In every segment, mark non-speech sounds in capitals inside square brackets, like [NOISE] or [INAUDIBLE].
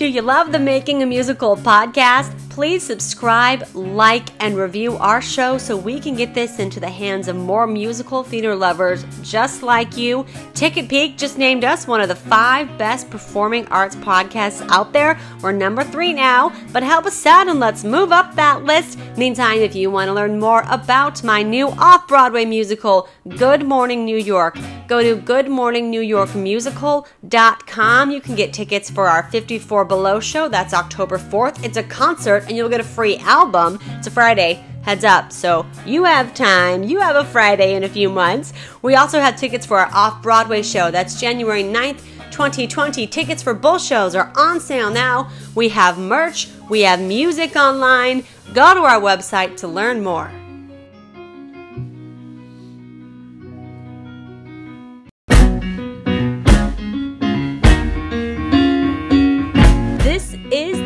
Do you love the Making a Musical podcast? Please subscribe, like, and review our show so we can get this into the hands of more musical theater lovers just like you. Ticket Peak just named us one of the five best performing arts podcasts out there. We're number three now, but help us out and let's move up that list. Meantime, if you want to learn more about my new off Broadway musical, Good Morning New York, go to goodmorningnewyorkmusical.com. You can get tickets for our 54 Below show. That's October 4th. It's a concert and you'll get a free album. It's a Friday. Heads up. So you have time. You have a Friday in a few months. We also have tickets for our off Broadway show. That's January 9th. 2020 tickets for both shows are on sale now. We have merch, we have music online. Go to our website to learn more.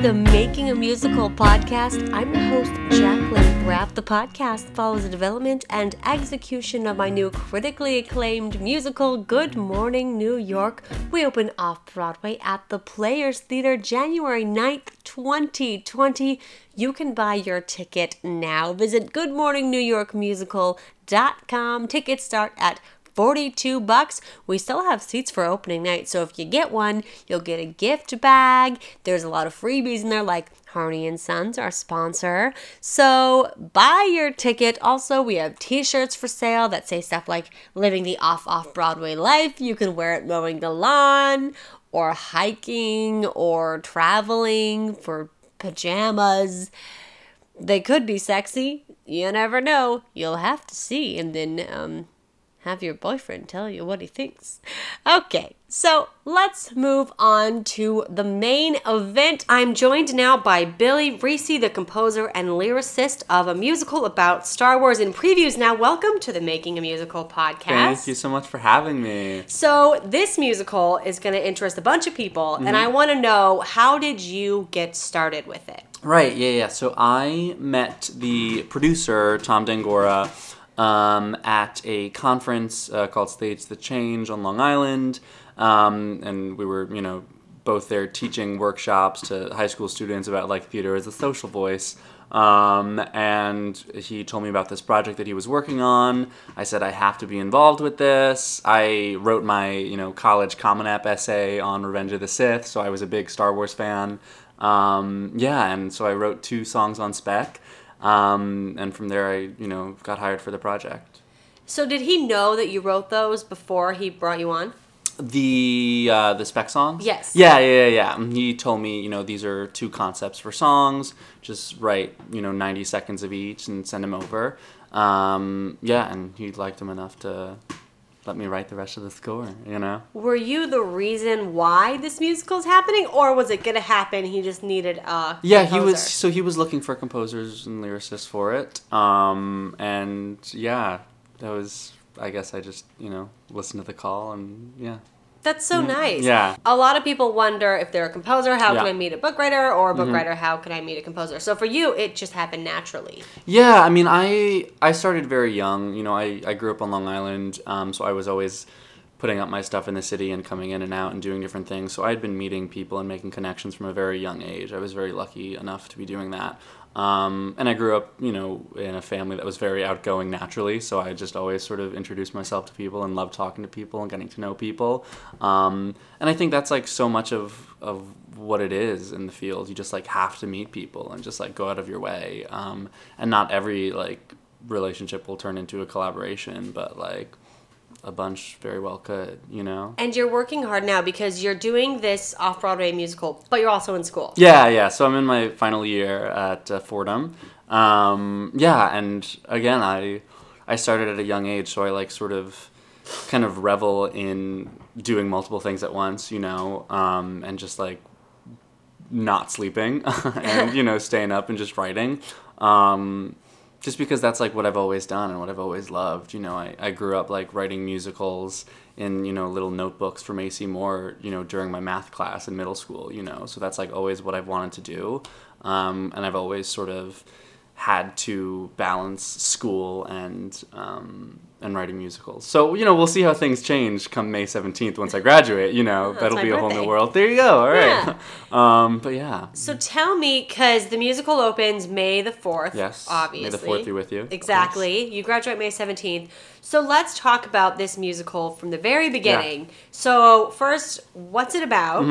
The Making a Musical podcast. I'm your host, Jacqueline Braff. The podcast follows the development and execution of my new critically acclaimed musical, Good Morning New York. We open off Broadway at the Players Theater January 9th, 2020. You can buy your ticket now. Visit goodmorningnewyorkmusical.com. Tickets start at 42 bucks. We still have seats for opening night, so if you get one, you'll get a gift bag. There's a lot of freebies in there like Harney and Sons, our sponsor. So buy your ticket. Also, we have t-shirts for sale that say stuff like living the off off Broadway life. You can wear it mowing the lawn or hiking or traveling for pajamas. They could be sexy. You never know. You'll have to see and then um have your boyfriend tell you what he thinks. Okay, so let's move on to the main event. I'm joined now by Billy Recce, the composer and lyricist of a musical about Star Wars in previews. Now, welcome to the Making a Musical podcast. Thank you so much for having me. So, this musical is going to interest a bunch of people, and mm-hmm. I want to know how did you get started with it? Right, yeah, yeah. So I met the producer, Tom D'Angora, um, at a conference uh, called Stage the Change on Long Island. Um, and we were, you know, both there teaching workshops to high school students about like theater as a social voice. Um, and he told me about this project that he was working on. I said I have to be involved with this. I wrote my you know college Common App essay on Revenge of the Sith, so I was a big Star Wars fan. Um, yeah, and so I wrote two songs on spec, um, and from there I you know got hired for the project. So, did he know that you wrote those before he brought you on? The uh, the spec songs. Yes. Yeah, yeah, yeah, yeah. He told me, you know, these are two concepts for songs. Just write, you know, ninety seconds of each and send them over. Um, yeah, and he liked them enough to let me write the rest of the score. You know. Were you the reason why this musical is happening, or was it gonna happen? He just needed a Yeah, he was. So he was looking for composers and lyricists for it. Um, and yeah, that was. I guess I just you know listened to the call and yeah. That's so nice. Yeah. A lot of people wonder if they're a composer, how can Yeah. Mm-hmm. I meet a book writer, or a book writer, how can I meet a composer? So for you, it just happened naturally. Yeah, I mean, I I started very young. You know, I, I grew up on Long Island, um, so I was always putting up my stuff in the city and coming in and out and doing different things. So I had been meeting people and making connections from a very young age. I was very lucky enough to be doing that. Um, and I grew up, you know, in a family that was very outgoing naturally. So I just always sort of introduced myself to people and loved talking to people and getting to know people. Um, and I think that's like so much of of what it is in the field. You just like have to meet people and just like go out of your way. Um, and not every like relationship will turn into a collaboration, but like a bunch very well could, you know? And you're working hard now because you're doing this off Broadway musical, but you're also in school. Yeah, yeah. So I'm in my final year at uh, Fordham. Um, yeah, and again, I I started at a young age, so I like sort of kind of revel in doing multiple things at once, you know, um, and just like not sleeping [LAUGHS] and you know staying up and just writing. Um, just because that's like what I've always done and what I've always loved. You know, I, I grew up like writing musicals in, you know, little notebooks from AC Moore, you know, during my math class in middle school, you know. So that's like always what I've wanted to do. Um, and I've always sort of had to balance school and um, and writing musicals. So you know, we'll see how things change come May seventeenth once I graduate. You know, [LAUGHS] that's that'll be a whole new world. There you go. All right. [LAUGHS] um, but yeah. So tell me, because the musical opens May the 4th. Yes. Obviously. May the fourth be with you. Exactly. You graduate May 17th. So let's talk about this musical from the very beginning. So, first, what's it about?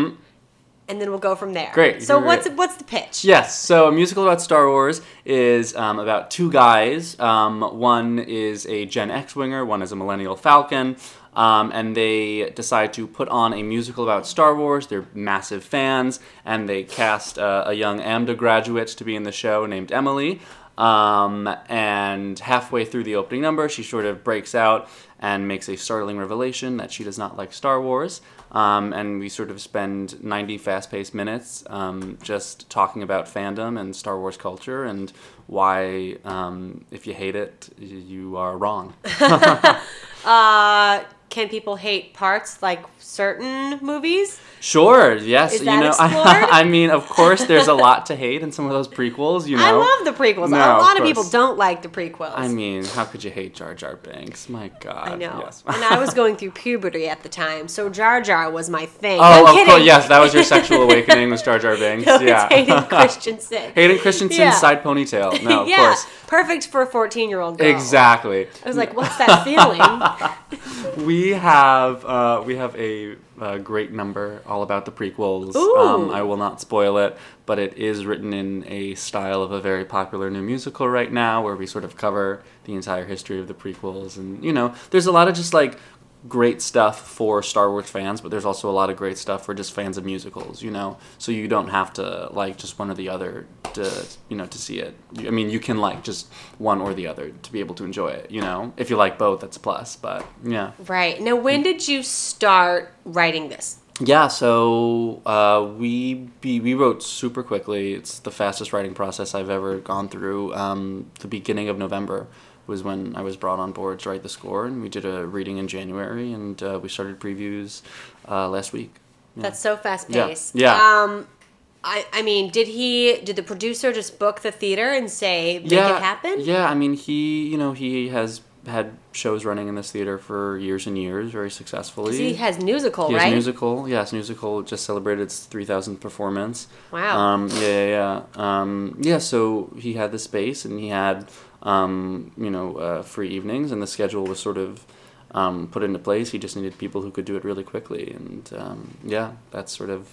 And then we'll go from there. Great, So, what's great. what's the pitch? Yes, so a musical about Star Wars is um, about two guys. Um, one is a Gen X winger, one is a Millennial Falcon, um, and they decide to put on a musical about Star Wars. They're massive fans, and they cast uh, a young AMDA graduate to be in the show named Emily. Um, and halfway through the opening number, she sort of breaks out and makes a startling revelation that she does not like Star Wars. Um, and we sort of spend 90 fast paced minutes um, just talking about fandom and Star Wars culture and why, um, if you hate it, you are wrong. [LAUGHS] Uh, can people hate parts like certain movies? Sure, yes. You know, [LAUGHS] explored? I, mean, of course, there's a lot to hate in some of those prequels, you know. I love the prequels. No, a lot of people don't like the prequels. I mean, how could you hate Jar Jar Binks? My God. I know. Yes. and I was [LAUGHS] going through puberty at the time, so Jar Jar was my thing. Oh, I'm of kidding. course, yes, that was your sexual [LAUGHS] awakening was Jar Jar Binks. No, yeah. it's Hayden Christensen. Hayden Christensen's Yeah. side ponytail. No, of yeah, course. perfect for a 14 year old girl. Exactly. I was like, what's that feeling? We have uh, we have a, uh great number all about the prequels. Um, I will not spoil it, but it is written in a style of a very popular new musical right now, where we sort of cover the entire history of the prequels, and you know, there's a lot of just like great stuff for Star Wars fans, but there's also a lot of great stuff for just fans of musicals, you know. So you don't have to like just one or the other to, you know, to see it. I mean, you can like just one or the other to be able to enjoy it, you know. If you like both, that's a plus, but yeah. right. Now, when did you start writing this? Yeah, so uh, we be, we wrote super quickly. It's the fastest writing process I've ever gone through. Um, the beginning of November was when I was brought on board to write the score, and we did a reading in January, and uh, we started previews uh, last week. That's so fast Yeah. paced. Yeah. Um, I, I mean, did he, did the producer just book the theater and say, make yeah, it happen? Yeah, I mean, he you know he has had shows running in this theater for years and years, very successfully. He has musical, He has right? musical. Yes, musical just celebrated its three thousandth performance. Wow. Um, yeah, yeah, yeah. Um, yeah. So he had the space, and he had, um, you know, uh, free evenings, and the schedule was sort of um, put into place. He just needed people who could do it really quickly, and um, yeah, that's sort of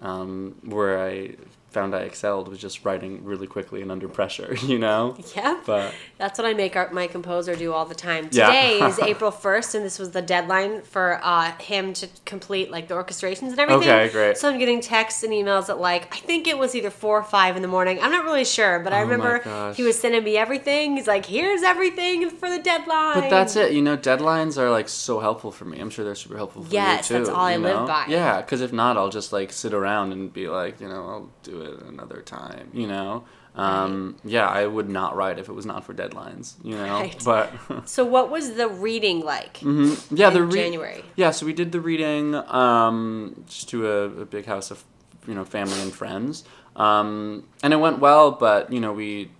um, where I found I excelled was just writing really quickly and under pressure. [LAUGHS] You know. Yeah. But That's what I make our, my composer do all the time. Yeah. Today is [LAUGHS] April 1st, and this was the deadline for uh, him to complete like the orchestrations and everything. Okay, great. So I'm getting texts and emails at like, I think it was either 4 or 5 in the morning. I'm not really sure, but I Oh remember he was sending me everything. He's like, here's everything for the deadline. But that's it. You know, deadlines are like so helpful for me. I'm sure they're super helpful for Yes, you too. that's all I you live by. Yeah, because if not, I'll just like sit around and be like, you know, I'll do it another time. You know. Um, Yeah, I would not write if it was not for deadlines. You know. Right. But [LAUGHS] So what was the reading like? Mhm. yeah, the re- January. Yeah, so we did the reading um, just to a, a big house of you know family and friends, um, and it went well. But you know we.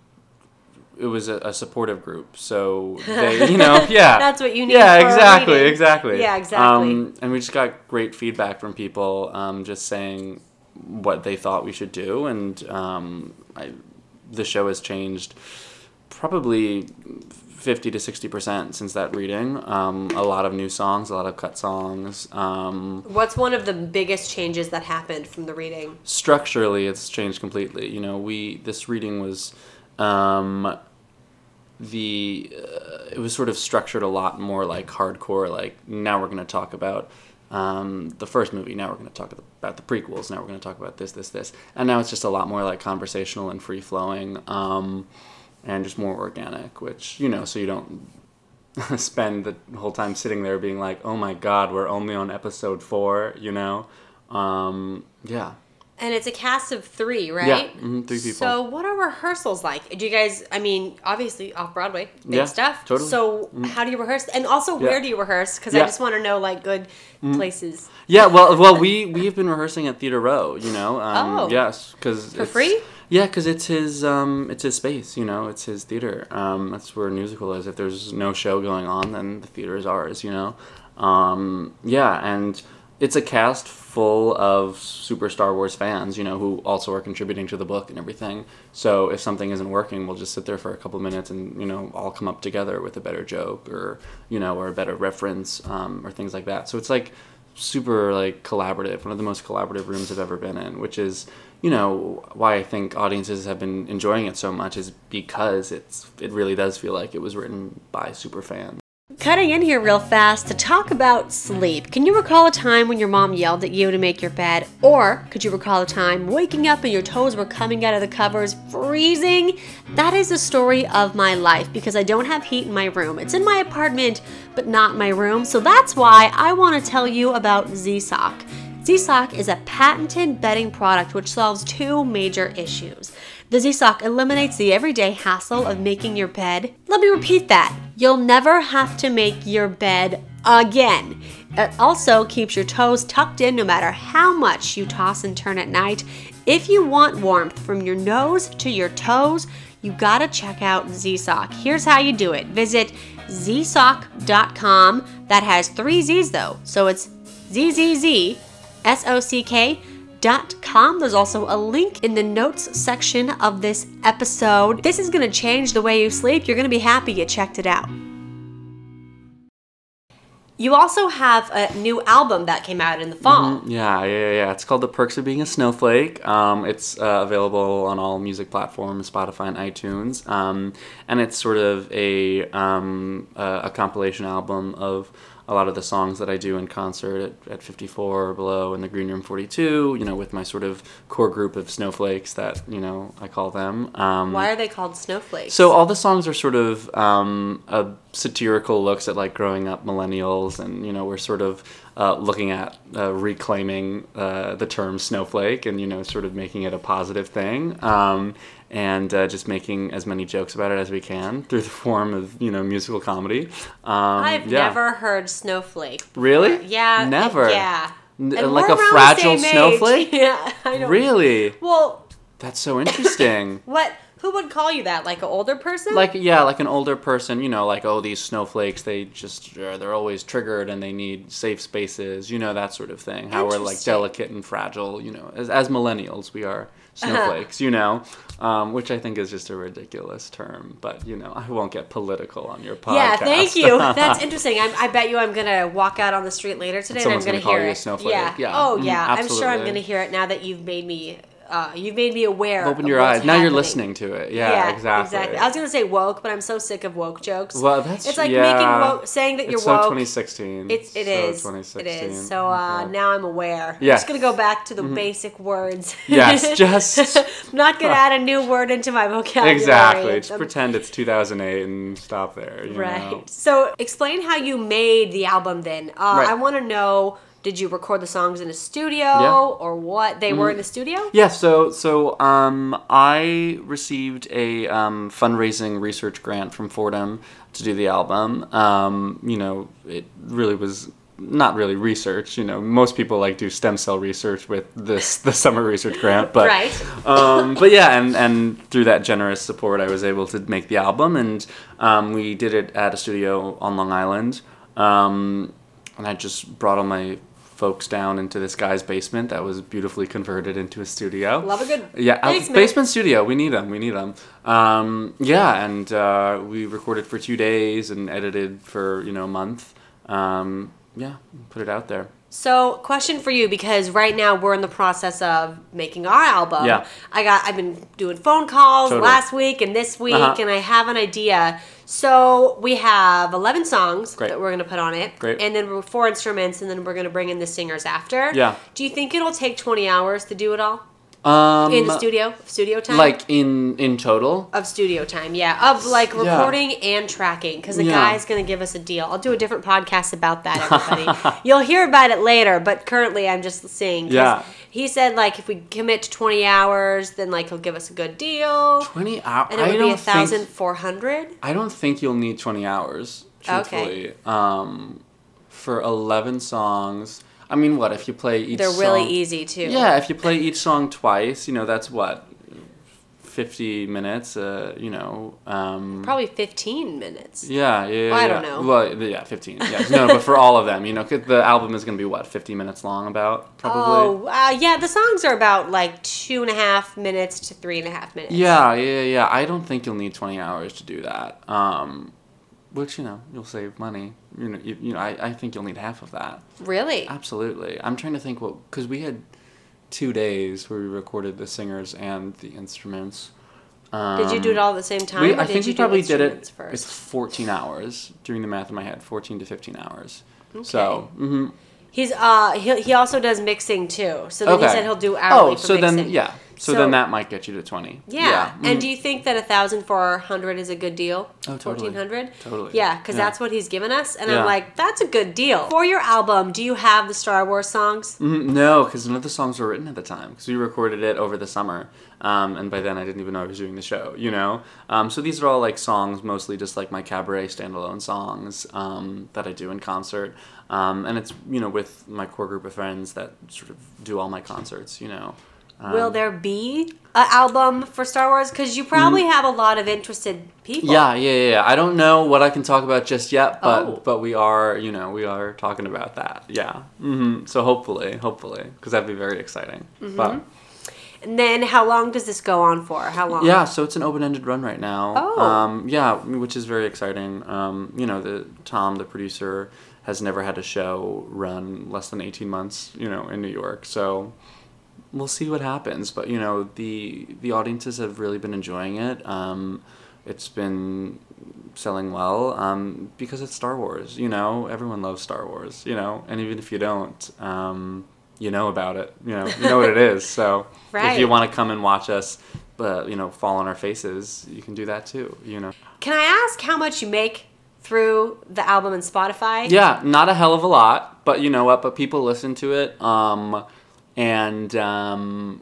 It was a, a supportive group, so they, [LAUGHS] you know, yeah. That's what you need Yeah, exactly, exactly. Yeah, exactly. Um, and we just got great feedback from people, um, just saying what they thought we should do, and um, I, the show has changed probably 50 to 60 percent since that reading. Um, a lot of new songs, a lot of cut songs. Um, What's one of the biggest changes that happened from the reading? structurally, it's changed completely. You know, we this reading was. Um, the uh, it was sort of structured a lot more like hardcore like now we're going to talk about um, the first movie now we're going to talk about the prequels now we're going to talk about this this this. And now it's just a lot more like conversational and free flowing um, and just more organic which you know so you don't [LAUGHS] spend the whole time sitting there being like oh my god we're only on episode four you know? Um, yeah And it's a cast of three, right? mhm, three people. So, what are rehearsals like? Do you guys? I mean, obviously off Broadway, big Yeah, stuff. totally. So, how do you rehearse? And also, where do you rehearse? Because I just want to know like good places. Yeah, well, well, we we've been rehearsing at Theater Row, you know. Um, Oh. yes, because For free? Yeah, because it's his um, it's his space. You know, it's his theater. Um, that's where a musical is. If there's no show going on, then the theater is ours. You know, um, yeah, and it's a cast full of super Star Wars fans. You know, who also are contributing to the book and everything. So if something isn't working, we'll just sit there for a couple minutes and you know all come up together with a better joke or you know or a better reference um, or things like that. So it's like super like collaborative one of the most collaborative rooms i've ever been in which is you know why i think audiences have been enjoying it so much is because it's it really does feel like it was written by super fans Cutting in here real fast to talk about sleep. Can you recall a time when your mom yelled at you to make your bed? Or could you recall a time waking up and your toes were coming out of the covers, freezing? That is the story of my life because I don't have heat in my room. It's in my apartment, but not my room. So that's why I want to tell you about Z-Sock. Z-Sock is a patented bedding product which solves two major issues. The Z-Sock eliminates the everyday hassle of making your bed. Let me repeat that. You'll never have to make your bed again. It also keeps your toes tucked in no matter how much you toss and turn at night. If you want warmth from your nose to your toes, you gotta check out Z-Sock. Here's how you do it. Visit zsock.com. That has three Z's though, so it's ZZZ S-O-C-K There's also a link in the notes section of this episode. This is going to change the way you sleep. You're going to be happy you checked it out. You also have a new album that came out in the fall. Mm-hmm. Yeah, yeah, yeah. It's called The Perks of Being a Snowflake. Um, it's uh, available on all music platforms, Spotify and iTunes. Um, and it's sort of a, um, a, a compilation album of a lot of the songs that I do in concert at, at 54 or below in the Green Room 42, you know, with my sort of core group of snowflakes that, you know, I call them. Um, Why are they called snowflakes? so all the songs are sort of um, a satirical looks at like growing up millennials, and you know we're sort of uh, looking at uh, reclaiming uh, the term snowflake and you know sort of making it a positive thing. Um, and uh, just making as many jokes about it as we can through the form of you know musical comedy. Um, I've yeah. never heard snowflake. really Yeah. never Yeah. N- like a fragile snowflake. [LAUGHS] yeah, I know. Really, Well, that's so interesting. [LAUGHS] what? Who would call you that? Like an older person? like yeah like an older person you know like oh these snowflakes they just uh, they're always triggered and they need safe spaces you know that sort of thing how we're like delicate and fragile you know as, as millennials we are Uh-huh. snowflakes you know um, which i think is just a ridiculous term but you know i won't get political on your podcast Yeah, thank you. [LAUGHS] That's interesting. I'm, I bet you I'm gonna walk out on the street later today Someone's and I'm gonna gonna, call hear it. snowflake. Yeah. Yeah. Oh Mhm, yeah. I'm sure I'm gonna hear it now that you've made me. Uh, you've made me aware. open your eyes now you're listening to it yeah, exactly, I was gonna say woke, but I'm so sick of woke jokes. well that's it's like yeah. making woke, saying that you're it's so woke. 2016 It's it so is. 2016. It is. So uh, Okay. now I'm aware. I'm Yes. just gonna go back to the basic words. Yes, [LAUGHS] just- not gonna add a new word into my vocabulary. Exactly. Just I'm- pretend it's 2008 and stop there. You Right. Know? So explain how you made the album then. Uh, Right. I want to know did you record the songs in a studio Yeah. Or what? They were in the studio? Yeah. So so um, I received a um, fundraising research grant from Fordham to do the album. Um, you know, it really was not really research. You know, most people like do stem cell research with this the [LAUGHS] summer research grant, but Right. um, but yeah, and, and through that generous support, I was able to make the album, and um, we did it at a studio on Long Island. Um, and I just brought all my folks down into this guy's basement that was beautifully converted into a studio. Love a good Yeah, basement. basement studio. We need them. We need them. Um, yeah, and uh, we recorded for two days and edited for you know a month. Um, yeah, put it out there. So, question for you because right now we're in the process of making our album. Yeah. I got I've been doing phone calls Totally. last week and this week Uh-huh. and I have an idea. So, we have 11 songs Great. that we're going to put on it. Great. And then we're four instruments and then we're going to bring in the singers after. Yeah. Do you think it'll take 20 hours to do it all Um, in the studio? Studio time? Like in in total. of studio time, yeah, of like Yeah. recording and tracking, because the Yeah. guy's gonna give us a deal. I'll do a different podcast about that, everybody. [LAUGHS] You'll hear about it later, but currently I'm just. 'cause Yeah. He said like if we commit to 20 hours, then like he'll give us a good deal, Twenty hours. and it I would be a thousand four hundred. I don't think you'll need twenty hours. Truthfully. Um, for eleven songs. I mean, what if you play each? Song They're really song- easy too. Yeah, if you play each song twice, you know that's what fifty minutes. Uh, you know. Um, Probably 15 minutes. yeah, yeah, yeah. Well, I don't know. Well, yeah, fifteen. Yeah, no, but for all of them, you know, 'cause the album is gonna be what fifty minutes long, about probably. Oh, uh, yeah, the songs are about like two and a half minutes to three and a half minutes. Yeah, yeah, yeah. I don't think you'll need 20 hours to do that. Um, which, you know, you'll save money. You know, you, you know I, I think you'll need half of that. Really? Absolutely. I'm trying to think what, because we had two days where we recorded the singers and the instruments. Um, Did you do it all at the same time? We, I think you we probably did it. instruments It's 14 hours, doing the math in my head, 14 to 15 hours. So, hmm He's uh he, he also does mixing too. So then okay. he said he'll do hourly Oh, so mixing. then, yeah. So, So- then that might get you to 20. Yeah. mhm. And do you think that a thousand four hundred is a good deal? Oh, totally. Fourteen hundred. Totally. Yeah, because Yeah. that's what he's given us, and Yeah. I'm like, that's a good deal for your album. Do you have the Star Wars songs? Mhm, No, because none of the songs were written at the time. Because we recorded it over the summer, um, and by then I didn't even know I was doing the show. You know, um, so these are all like songs, mostly just like my cabaret standalone songs um, that I do in concert, um, and it's you know with my core group of friends that sort of do all my concerts. You know, um, Will there be an album for Star Wars? Because you probably have a lot of interested people. Mm. Yeah, yeah, yeah. I don't know what I can talk about just yet, but Oh. but we are, you know, we are talking about that. Yeah. hmm So hopefully, hopefully, because that'd be very exciting. Mm-hmm. But And then how long does this go on for? How long? Yeah, so it's an open-ended run right now. Oh. Um, yeah, which is very exciting. Um, you know, the Tom, the producer, has never had a show run less than eighteen months. You know, in New York, so we'll see what happens. But you know, the the audiences have really been enjoying it. Um, it's been selling well um, because it's Star Wars. You know, everyone loves Star Wars. You know, and even if you don't. Um, you know about it, you know, you know what it [LAUGHS] is. So if you want to come and watch us, but you know, fall on our faces, you can do that too. You know. Can I ask how much you make through the album and Spotify? Yeah, not a hell of a lot, but you know what? But people listen to it, um, and um,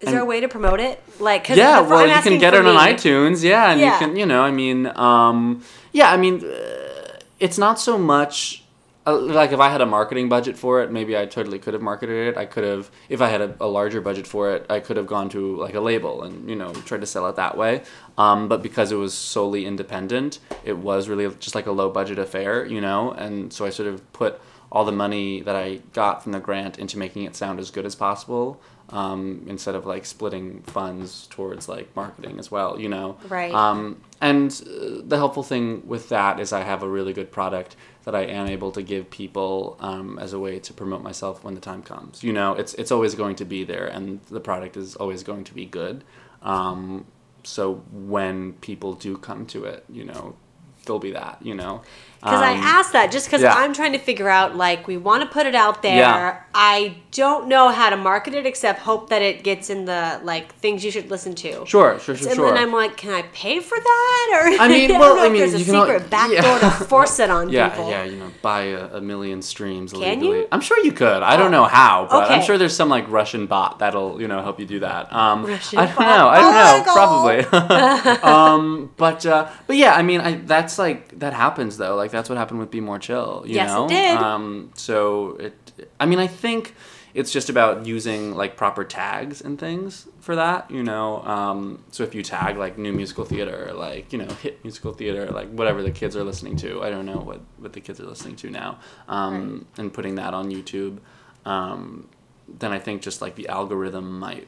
Is there a way to promote it? Like, 'cause yeah, well, I'm you can get it on iTunes. Yeah, and Yeah. you can, you know, I mean, um, yeah, I mean, uh, it's not so much. Uh, like if I had a marketing budget for it, maybe I totally could have marketed it. I could have, if I had a, a larger budget for it, I could have gone to like a label and you know tried to sell it that way. Um, but because it was solely independent, it was really just like a low budget affair, you know. And so I sort of put all the money that I got from the grant into making it sound as good as possible. Um, instead of like splitting funds towards like marketing as well, you know. Right. Um, and uh, the helpful thing with that is I have a really good product that I am able to give people um, as a way to promote myself when the time comes. You know, it's it's always going to be there, and the product is always going to be good. Um, so when people do come to it, you know, there'll be that. You know, Because I Um, asked that just because yeah. I'm trying to figure out, like, we want to put it out there. Yeah. I don't know how to market it except hope that it gets in the, like, things you should listen to. Sure, sure, sure, and sure. then I'm like, can I pay for that? Or I mean, [LAUGHS] don't well, know I if mean, there's a you can al- secret back yeah. door to [LAUGHS] force it on yeah, people. yeah, you know, buy a, a million streams Can you? I'm sure you could. I don't know how, but I'm sure there's some like Russian bot that'll you know help you do that. Um, Russian I don't bot. know. I Oh don't my know. Probably. [LAUGHS] um, but uh, but yeah, I mean, I that's like that happens though. Like that's what happened with Be More Chill. You Yes, it know? did. Um, so it. I mean, I think it's just about using like proper tags and things for that. You know. Um, so if you tag like new musical theater, like you know hit musical theater, like whatever the kids are listening to. I don't know what what the kids are listening to now. Um, and putting that on YouTube. Um, then I think just like the algorithm might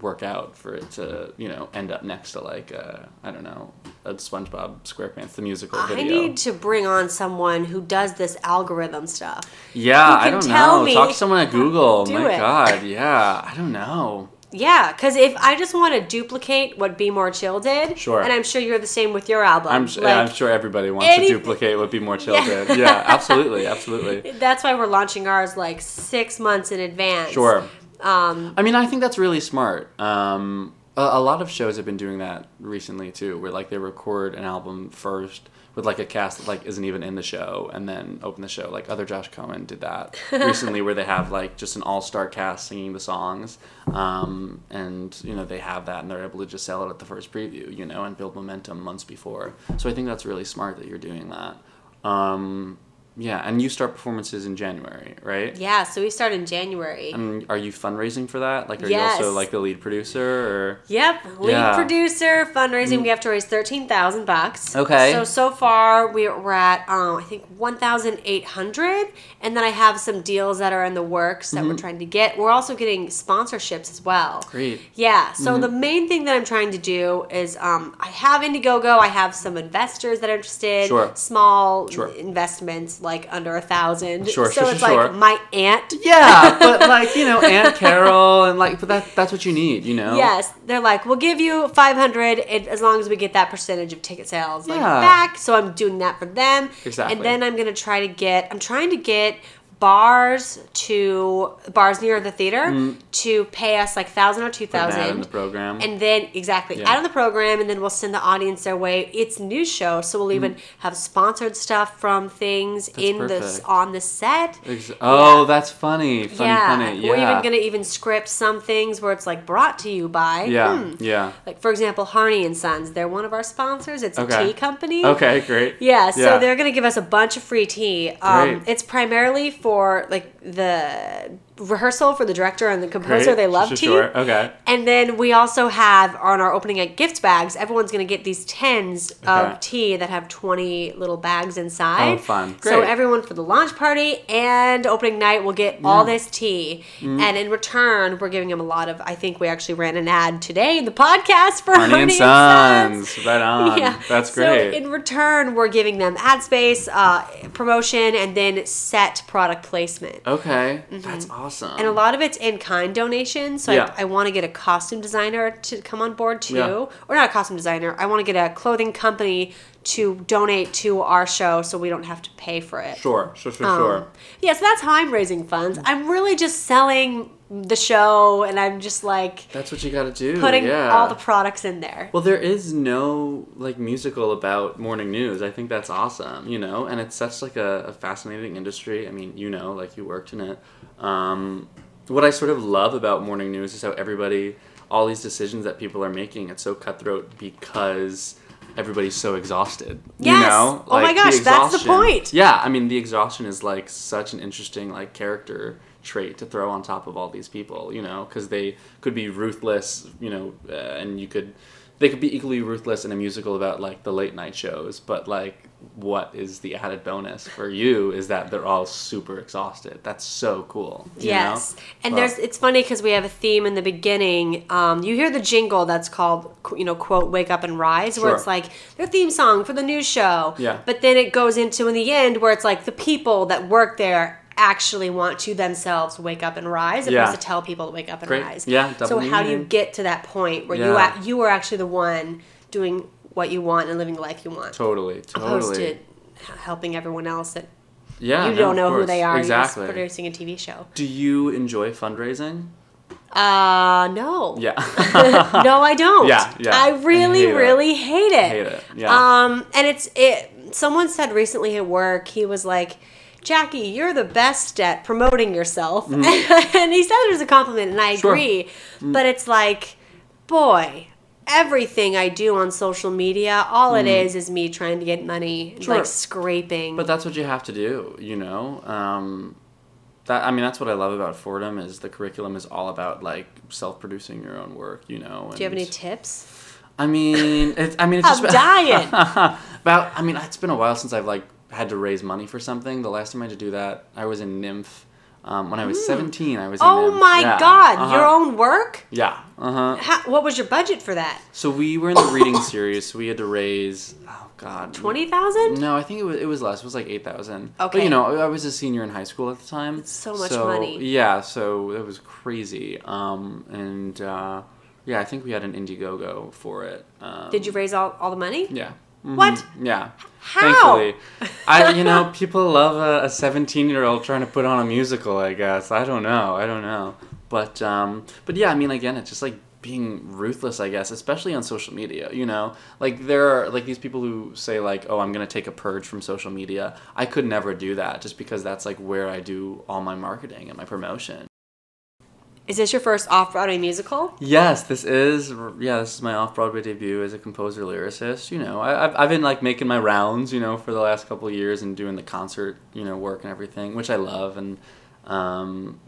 work out for it to you know end up next to like uh, I don't know a SpongeBob SquarePants the musical I video. I need to bring on someone who does this algorithm stuff. yeah, I don't tell know. me Talk to someone at [LAUGHS] Google. My it. God, yeah, I don't know. Yeah, because if I just want to duplicate what Be More Chill did, Sure. and I'm sure you're the same with your album. I'm, like, yeah, I'm sure everybody wants to duplicate what Be More Chill Yeah. did. Yeah, absolutely, absolutely. [LAUGHS] That's why we're launching ours like six months in advance. Sure. Um, I mean, I think that's really smart. Um, a, a lot of shows have been doing that recently too, where like they record an album first with like a cast that like isn't even in the show, and then open the show. Like other Josh Cohen did that [LAUGHS] recently, where they have like just an all star cast singing the songs, um, and you know they have that, and they're able to just sell it at the first preview, you know, and build momentum months before. So I think that's really smart that you're doing that. Um, Yeah, and you start performances in January, right? Yeah, so we start in January. And are you fundraising for that? Like, are Yes. you also like the lead producer, or Yep, lead Yeah. Mm. producer fundraising. We have to raise thirteen thousand bucks. Okay. So so far we're, we're at um, I think one thousand eight hundred, and then I have some deals that are in the works that we're trying to get. We're also getting sponsorships as well. Mm-hmm. Great. Yeah. So the main thing that I'm trying to do is um, I have Indiegogo. I have some investors that are interested. Sure. Small Sure. investments like under a thousand. Sure, So sure, it's sure, like my aunt yeah, [LAUGHS] but like you know, Aunt Carol, and like, but that that's what you need, you know. Yes, they're like, we'll give you five hundred as long as we get that percentage of ticket sales like Yeah. back. So I'm doing that for them, Exactly. and then I'm gonna try to get. I'm trying to get bars to bars near the theater to pay us like thousand or two thousand Mm. Put an ad in the program. And then exactly Yeah. out of the program, and then we'll send the audience their way. It's a news show, so we'll even have sponsored stuff from things in the perfect. on the set. Ex- oh, Yeah. that's funny, funny, yeah, funny. Yeah. we're even gonna even script some things where it's like brought to you by. yeah, hmm, yeah. like for example, Harney and Sons. They're one of our sponsors. It's Okay. a tea company. Okay, great. Yeah, so they're gonna give us a bunch of free tea. Um, Great. it's primarily for like the rehearsal for the director and the composer. Great. They love sure, tea. Sure. Okay. And then we also have on our opening at gift bags. Everyone's gonna get these tins Okay. of tea that have twenty little bags inside. Oh, fun. So everyone for the launch party and opening night will get all this tea, Mm-hmm. and in return, we're giving them a lot of. I think we actually ran an ad today in the podcast for Honey Honey, and Sons. Sons. Right on. Yeah. That's great. So in return, we're giving them ad space, uh, promotion, and then set product placement. okay, that's awesome. Mm-hmm. And a lot of it's in kind donations. So Yeah. I, I want to get a costume designer to come on board too. Yeah. Or not a costume designer. I want to get a clothing company to donate to our show so we don't have to pay for it. Sure, sure, sure, Um, sure. Yeah, so that's how I'm raising funds. I'm really just selling the show and I'm just like That's what you got to do. putting yeah. all the products in there. Well, there is no like musical about morning news. I think that's awesome, you know, and it's such like a, a fascinating industry. I mean, you know, like you worked in it. Um, what I sort of love about morning news is how everybody, all these decisions that people are making, it's so cutthroat because everybody's so exhausted. You Yes. know? Oh my Like, gosh, that's the point. Yeah, I mean, the exhaustion is like such an interesting like character trait to throw on top of all these people, you know, because they could be ruthless, you know, uh, and you could they could be equally ruthless in a musical about like the late night shows, but like what is the added bonus for you is that they're all super exhausted. That's so cool. you Yes, know? and Well, there's it's funny because we have a theme in the beginning. Um, you hear the jingle that's called you know quote Wake Up and Rise, where Sure. it's like their theme song for the new show. Yeah. But then it goes into in the end where it's like the people that work there actually want to themselves wake up and rise, Yeah. opposed to tell people to wake up and Great. rise. Yeah, So how do you get to that point where you Yeah. a- you are actually the one doing what you want and living the life you want, totally, totally. opposed to helping everyone else that Yeah, you no, don't know who they are. Exactly. You're just producing a TV show. Do you enjoy fundraising? Uh, no. Yeah. [LAUGHS] no, I don't. Yeah, yeah. I really, hate it. really hate it. Hate it, yeah. Um, and it's it. Someone said recently at work, he was like, "Jackie, you're the best at promoting yourself," [LAUGHS] and he said it as a compliment, and I Mm. Sure. Mm. agree. But it's like, boy. Everything I do on social media, all it is is me trying to get money, Mm. Sure. like scraping. But that's what you have to do, you know. Um, that I mean, that's what I love about Fordham is the curriculum is all about like self-producing your own work, you know. do you have any tips? I mean, [LAUGHS] it's, I mean, it's I'm just dying. [LAUGHS] about. I mean, it's been a while since I've like had to raise money for something. The last time I had to do that, I was in NYMF. Um, when I was seventeen, I was. Oh my Yeah. God! Uh-huh. Your own work? Yeah. Uh huh. What was your budget for that? So we were in the reading [COUGHS] series. So we had to raise. Oh God. Twenty thousand? No, I think it was it was less. It was like eight thousand. Okay. But you know, I was a senior in high school at the time. so much money. Yeah, so it was crazy. Um, and uh, yeah, I think we had an Indiegogo for it. Um, Did you raise all, all the money? Yeah. Mhm. What? Yeah. How? Thankfully, I you know [LAUGHS] people love a seventeen year old trying to put on a musical. I guess I don't know. I don't know. But um, but yeah, I mean, again, it's just like being ruthless. I guess, especially on social media. You know, like there are like these people who say like, oh, I'm gonna take a purge from social media. I could never do that just because that's like where I do all my marketing and my promotion. Is this your first off Broadway musical? Yes, this is yeah, this is my off Broadway debut as a composer lyricist. You know, I, I've I've been like making my rounds, you know, for the last couple of years and doing the concert, you know, work and everything, which I love. And um,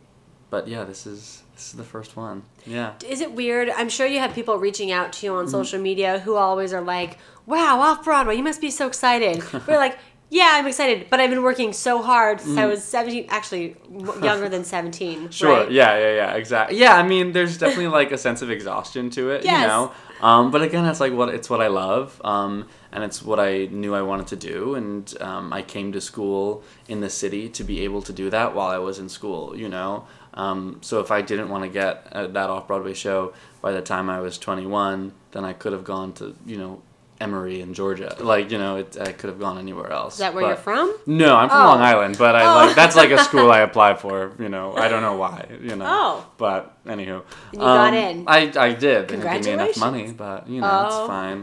but yeah, this is this is the first one. Yeah. Is it weird? I'm sure you have people reaching out to you Mm-hmm. on social media who always are like, "Wow, off Broadway, you must be so excited." [LAUGHS] We're like, "Yeah, I'm excited, but I've been working so hard since I was 17, actually w- [LAUGHS] younger than 17." Mm-hmm. Sure. right? Yeah. Yeah. Yeah. Exactly. Yeah. I mean, there's definitely like a sense of exhaustion to it. Yes. You know. Um, but again, it's like what it's what I love, um, and it's what I knew I wanted to do, and um, I came to school in the city to be able to do that while I was in school. You know. Um, so if I didn't want to get uh, that off Broadway show by the time I was 21, then I could have gone to you know Emory in Georgia. Like you know, it, I could have gone anywhere else. Is that where But- you're from? no, I'm from Oh. Long Island, but I Oh. like that's like a [LAUGHS] school I applied for. You know, I don't know why. You know. Oh. But anywho, um, And you got in. I I did. They didn't give me enough money, but you know Oh. it's fine.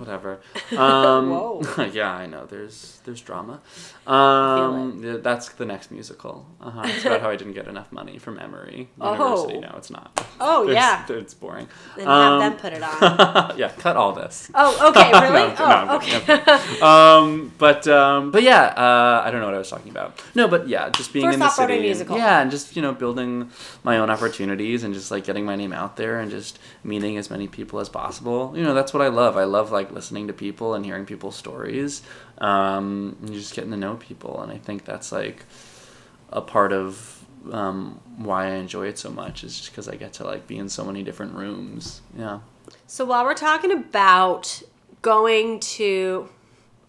Whatever. [LAUGHS] Um, Whoa. [LAUGHS] yeah, I know. There's there's drama. Um, yeah, that's the next musical. Uh-huh. It's about how I didn't get enough money from Emory [LAUGHS] University. Oh. No, it's not. Oh, yeah. It's boring. Then have Um, them put it on. [LAUGHS] yeah, cut all this. Oh, [LAUGHS] okay, really? no, oh, no, okay. um, but um, but yeah, uh, I don't know what I was talking about. No, but yeah, just being First in the city, musical. yeah, and just you know building my own opportunities and just like getting my name out there and just meeting as many people as possible. You know, that's what I love. I love like listening to people and hearing people's stories, um, and just getting to know people. And I think that's like a part of um, why I enjoy it so much is just because I get to like be in so many different rooms. Yeah. So while we're talking about going to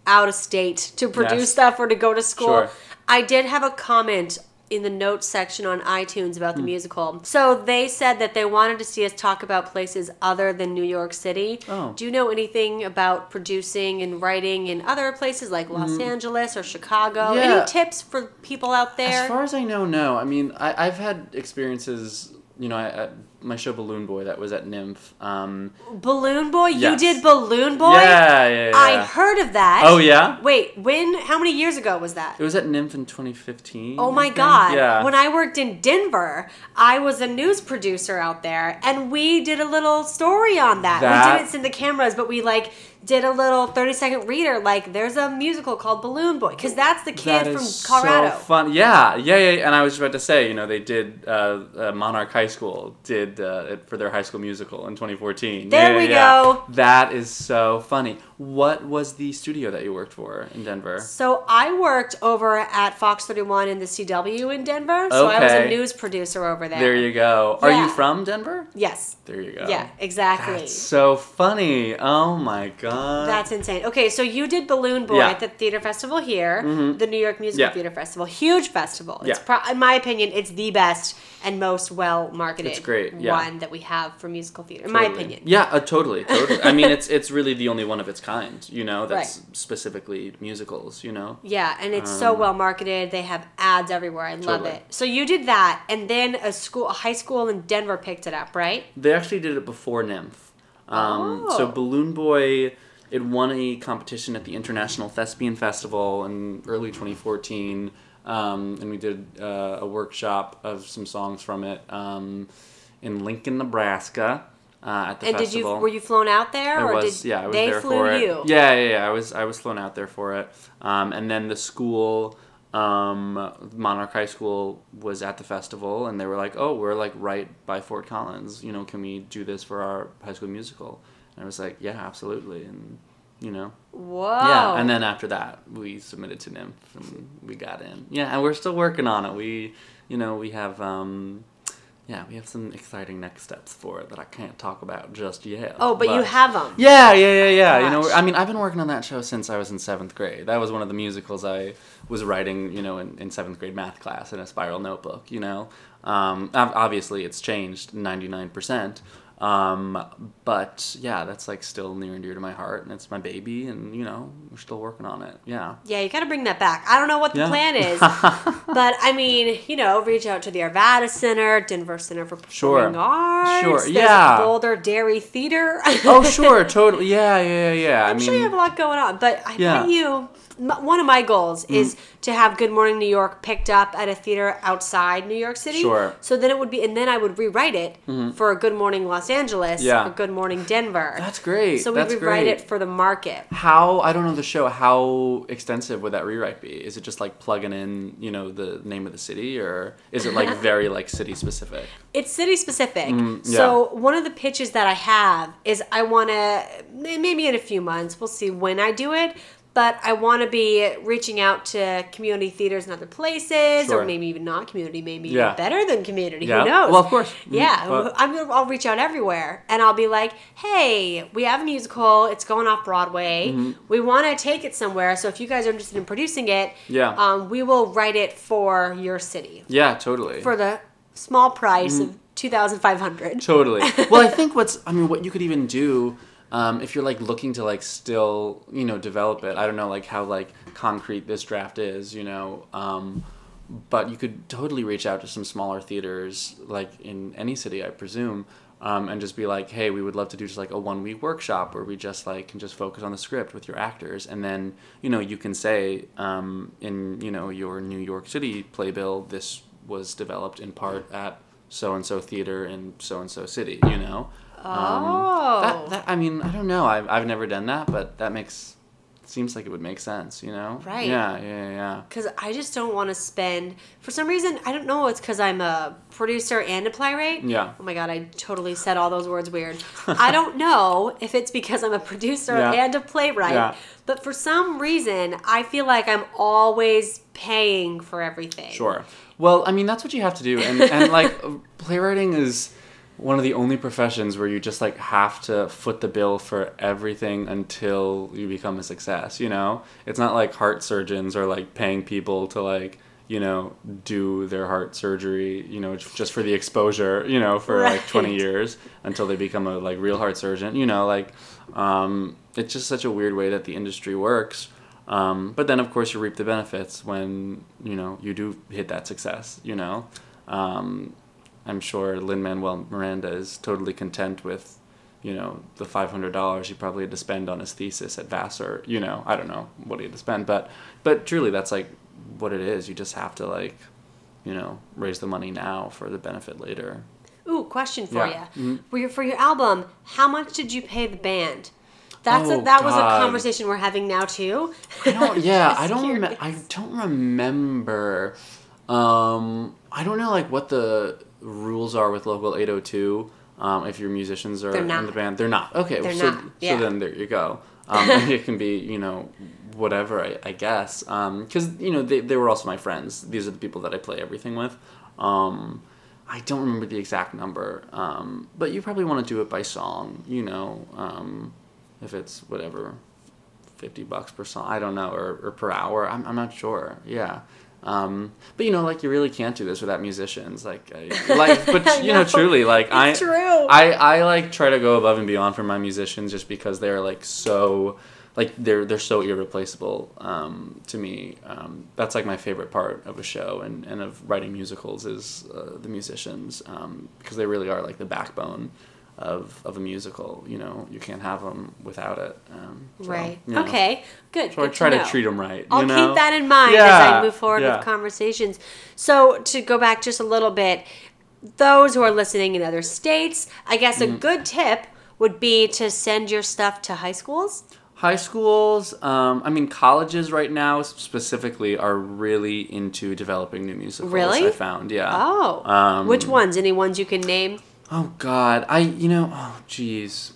out of state to produce Yes. stuff or to go to school, Sure. I did have a comment in the notes section on iTunes about the hmm. musical. So they said that they wanted to see us talk about places other than New York City. Oh. Do you know anything about producing and writing in other places like Los hmm. Angeles or Chicago? Yeah. Any tips for people out there? As far as I know, no. I mean, I, I've had experiences. You know, I, I, my show Balloon Boy that was at NYMF. Um, Balloon Boy? You did Balloon Boy? Yeah, yeah, yeah. I heard of that. Oh yeah, Wait, when? How many years ago was that? it was at NYMF in 2015. Oh my god. Yeah. When I worked in Denver, I was a news producer out there and we did a little story on that. we didn't send the cameras, but we like did a little 30 second reader like there's a musical called Balloon Boy cuz that's the kid That from is Colorado. So fun. Yeah, yeah, yeah. And I was about to say, you know, they did uh, uh, Monarch High School did uh, it for their high school musical in 2014. There Yeah, we yeah, go. That is so funny. What was the studio that you worked for in Denver? So I worked over at Fox 31 in the CW in Denver. So I was a news producer over there. There you go. Are you from Denver? Yes. There you go. Yeah, exactly. That's so funny. Oh my god. That's insane. Okay, so you did Balloon Boy Yeah. at the theater festival here, the New York Musical Yeah. Theater Festival. Huge festival. It's Yeah. pro- in my opinion, it's the best and most well marketed It's great, yeah. one that we have for musical theater. In my opinion. Yeah, uh, totally, totally. I mean, it's it's really the only one of its kind. You know, that's Right. specifically musicals. You know. Yeah, and it's so well marketed. They have ads everywhere. I love Um, it. So you did that, and then a school, a high school in Denver picked it up, right? They actually did it before NYMF. Um, So Oh. Balloon Boy, it won a competition at the International Thespian Festival in early 2014, um, and we did uh, a workshop of some songs from it um, in Lincoln, Nebraska, uh, at the and did you were you flown out there, I or was, did yeah, I was they there flew for it. you? Yeah, yeah, yeah. I was, I was flown out there for it. Um, and then the school, um, Monarch High School, was at the festival, and they were like, "Oh, we're like right by Fort Collins. You know, can we do this for our high school musical?" And I was like, "Yeah, absolutely." And you know, Whoa. yeah. And then after that, we submitted to NYMF, and we got in. Yeah, and we're still working on it. We, you know, we have. Um, yeah, we have some exciting next steps for it that I can't talk about just yet. oh, but, you have them. Yeah, yeah, yeah, yeah. You know, I mean, I've been working on that show since I was in seventh grade. That was one of the musicals I was writing, you know, in, in seventh grade math class in a spiral notebook. You know, um, obviously it's changed ninety nine percent. Um, but yeah, that's like still near and dear to my heart, and it's my baby, and you know, we're still working on it. Yeah. Yeah, you got to bring that back. I don't know what the Yeah. plan is, [LAUGHS] but I mean, you know, reach out to the Arvada Center, Denver Center for Performing Sure. Arts. Sure, there's yeah. Boulder Dairy Theater. oh, sure, totally. Yeah, yeah, yeah. yeah. [LAUGHS] I I'm mean, sure you have a lot going on, but I Yeah. Mm. bet you. One of my goals is to have Good Morning New York picked up at a theater outside New York City. Sure. So then it would be, and then I would rewrite it for a Good Morning Los Angeles Mm-hmm. Yeah. Good Morning Denver. That's great. So we That's rewrite great. it for the market. How I don't know the show. How extensive would that rewrite be? Is it just like plugging in, you know, the name of the city, or is it like [LAUGHS] very like city specific? It's city specific. Mm, yeah. So one of the pitches that I have is I want to maybe in a few months we'll see when I do it, but I want to be reaching out to community theaters and other places, Sure. or maybe even not community, maybe Yeah. even better than community. Yeah. Who knows? Well, of course. Mhm. Yeah, But- I'm gonna, I'll reach out everywhere, and I'll be like, "Hey, we have a musical. It's going off Broadway. Mm-hmm. We want to take it somewhere. So if you guys are interested in producing it, Yeah. um, we will write it for your city Yeah, totally. for the small price Mm-hmm. of two thousand five hundred. Totally. [LAUGHS] Well, I think what's I mean, what you could even do um, if you're like looking to like still you know develop it. I don't know like how like concrete this draft is, you know. Um, but you could totally reach out to some smaller theaters, like in any city, I presume, um, and just be like, hey, we would love to do just like a one week workshop where we just like can just focus on the script with your actors, and then you know you can say um, in you know your New York City playbill, this was developed in part at so and so theater in so and so city, you know. Um, oh. That, that I mean, I don't know. I've I've never done that, but that makes seems like it would make sense, you know. Right. Yeah, yeah, yeah. Because I just don't want to spend. For some reason, I don't know. It's because I'm a producer and a playwright. Yeah. Oh my god, I totally said all those words weird. [LAUGHS] I don't know if it's because I'm a producer Yeah. and a playwright. Yeah. But for some reason, I feel like I'm always paying for everything. Sure. Well, I mean, that's what you have to do, and and like [LAUGHS] playwriting is one of the only professions where you just like have to foot the bill for everything until you become a success. You know, it's not like heart surgeons are like paying people to like you know do their heart surgery you know just for the exposure you know for like 20 years until they become a like real heart surgeon you know? Like um, it's just such a weird way that the industry works. Um, but then of course you reap the benefits when you know you do hit that success you know? Um, i'm sure lin manuel miranda is totally content with you know the $500 he probably had to spend on his thesis at vassar you know i don't know what he had to spend but but truly that's like what it is you just have to like you know raise the money now for the benefit later Ooh, question for Yeah. Mm-hmm. you. For your for your album, how much did you pay the band? That's a, Oh, that was a conversation we're having now too. I don't. [LAUGHS] Yeah, I don't. Rem- I don't remember. Um, I don't know like what the rules are with local 802. Um, if your musicians are in the band, they're not. Okay, They're so not, yeah. so then there you go. Um, [LAUGHS] it can be you know whatever I, I guess because you know they, they were also my friends. These are the people that I play everything with. Um, I don't remember the exact number, um, but you probably want to do it by song. You know, um, if it's whatever 50 bucks per song i don't know or, or per hour I'm, I'm not sure yeah um, but you know like you really can't do this without musicians like I, [LAUGHS] like but you know, know. truly like i true. i i like try to go above and beyond for my musicians just because they're like so like they're they're so irreplaceable um, to me um, that's like my favorite part of a show and, and of writing musicals is uh, the musicians um, because they really are like the backbone of, of a musical you know you can't have them without it um, so, right. you know. Okay. Good. So I good try to, treat them right. I'll you know? keep that in mind as I move forward yeah. with conversations. So to go back just a little bit, those who are listening in other states, I guess Mm-hmm. a good tip would be to send your stuff to high schools. High schools, um, I mean, colleges right now specifically are really into developing new musicals. Really? I found, yeah. Oh. Um, Which ones? Any ones you can name? Oh God, I you know, oh jeez,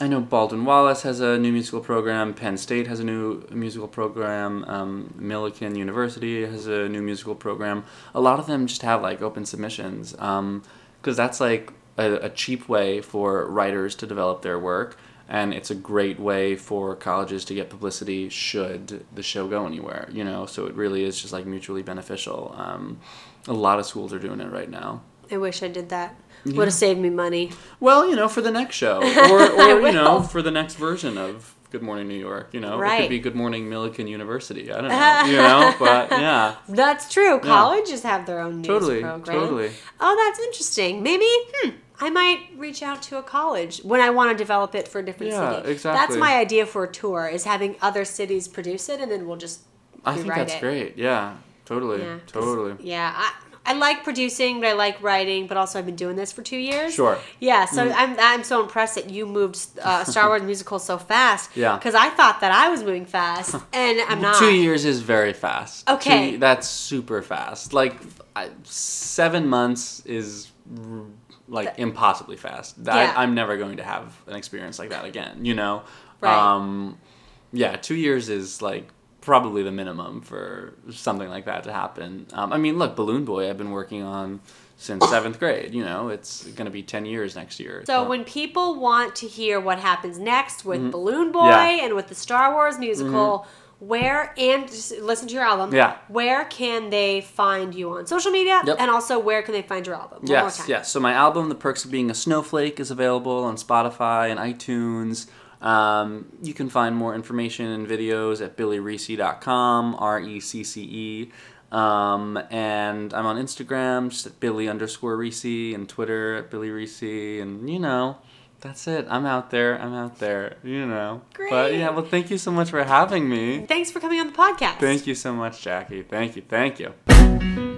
I know Baldwin Wallace has a new musical program. Penn State has a new musical program. Um, Millikin University has a new musical program. A lot of them just have like open submissions, because that's like a, a cheap way for writers to develop their work, and it's a great way for colleges to get publicity should the show go anywhere. You know, so it really is just like mutually beneficial. Um, a lot of schools are doing it right now. I wish I did that. Would have saved me money. Well, you know, for the next show, [LAUGHS] or, or you know, for the next version of Good Morning New York. You know, it could be Good Morning Millikin University. I don't know. You know, [LAUGHS] but yeah, That's true. Colleges have their own news Totally, program. totally. Oh, that's interesting. Maybe hmm, I might reach out to a college when I want to develop it for a different Yeah, city. exactly. That's my idea for a tour: is having other cities produce it, and then we'll just I think that's it. great. Yeah, totally, Yeah, totally. Yeah, I, I like producing, but I like writing, but also I've been doing this for two years. Sure. Yeah, so I'm I'm so impressed that you moved uh, Star Wars musical so fast. Yeah. Because I thought that I was moving fast, [LAUGHS] and I'm not. Two years is very fast. Okay. Two- that's super fast. Like I, seven months is like impossibly fast. Yeah. I, I'm never going to have an experience like that again. You know. Right. Um, yeah, two years is like probably the minimum for something like that to happen. Um, I mean, look, Balloon Boy, I've been working on since seventh grade. You know, it's going to be ten years next year. So when people want to hear what happens next with Balloon Boy Mm-hmm. Yeah. and with the Star Wars musical, where and listen to your album, Yeah. where can they find you on social media? Yep. And also, where can they find your album? One Yes, yes. So my album, The Perks of Being a Snowflake, is available on Spotify and iTunes. Um, you can find more information and videos at billyrecce.com, R E C C E. Um, and I'm on Instagram, just at Billy underscore Recce, and Twitter at Billy Recce, and you know, that's it. I'm out there. I'm out there. You know. Great. But yeah, well, thank you so much for having me. Thanks for coming on the podcast. Thank you so much, Jackie. Thank you. Thank you.